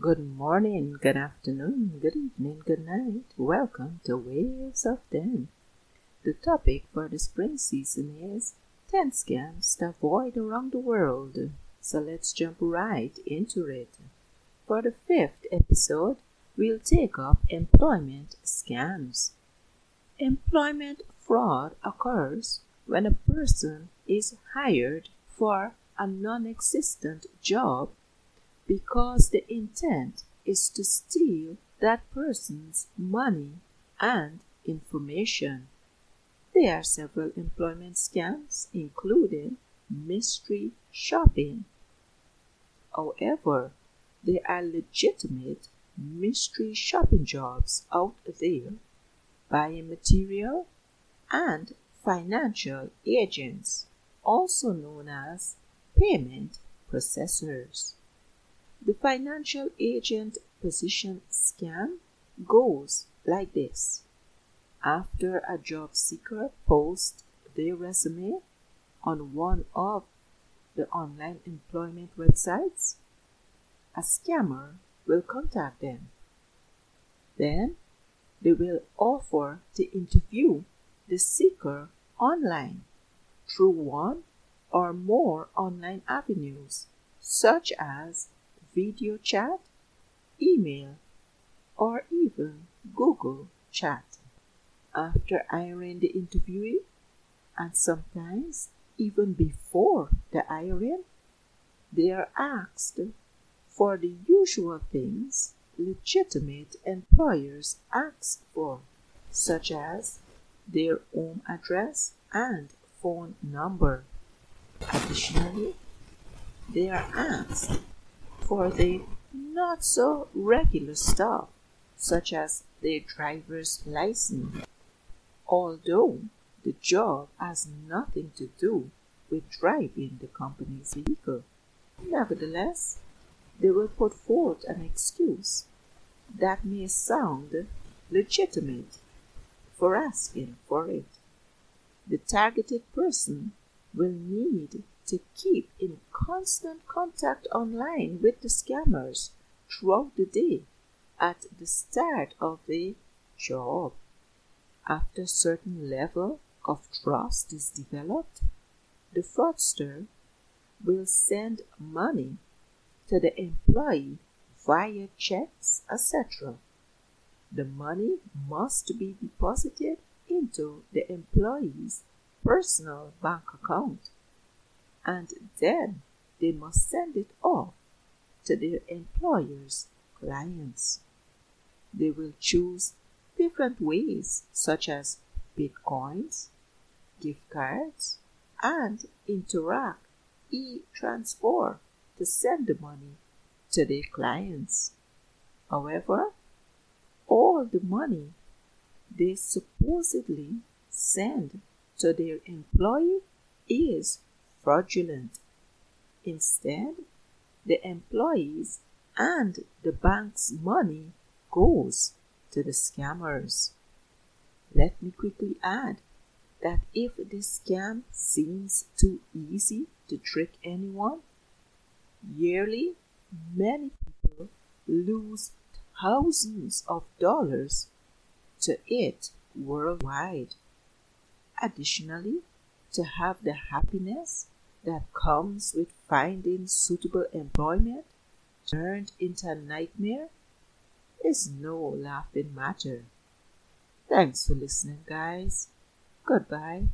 Good morning, good afternoon, good evening, good night. Welcome to Waves of 10. The topic for the spring season is 10 scams to avoid around the world. So let's jump right into it. For the fifth episode, we'll take up employment scams. Employment fraud occurs when a person is hired for a non existent job because the intent is to steal that person's money and information. There are several employment scams, including mystery shopping. However, there are legitimate mystery shopping jobs out there, buying material, and financial agents, also known as payment processors. The financial agent position scam goes like this. After a job seeker posts their resume on one of the online employment websites, a scammer will contact them. Then they will offer to interview the seeker online through one or more online avenues, such as video chat, email, or even Google Chat. After hiring the interviewee, and sometimes even before the hiring, they are asked for the usual things legitimate employers ask for, such as their home address and phone number. Additionally, they are asked for the not so regular stuff, such as their driver's license, although the job has nothing to do with driving the company's vehicle. Nevertheless, they will put forth an excuse that may sound legitimate for asking for it. The targeted person will need to keep in constant contact online with the scammers throughout the day at the start of the job. After a certain level of trust is developed, the fraudster will send money to the employee via checks, etc. The money must be deposited into the employee's personal bank account and then they must send it off to their employer's clients. They will choose different ways, such as bitcoins, gift cards, and Interac e transfer to send the money to their clients. However, all the money they supposedly send to their employee is fraudulent. Instead, the employees and the bank's money goes to the scammers. Let me quickly add that if this scam seems too easy to trick anyone, yearly many people lose thousands of dollars to it worldwide. Additionally, to have the happiness that comes with finding suitable employment turned into a nightmare is no laughing matter. Thanks for listening, guys. Goodbye.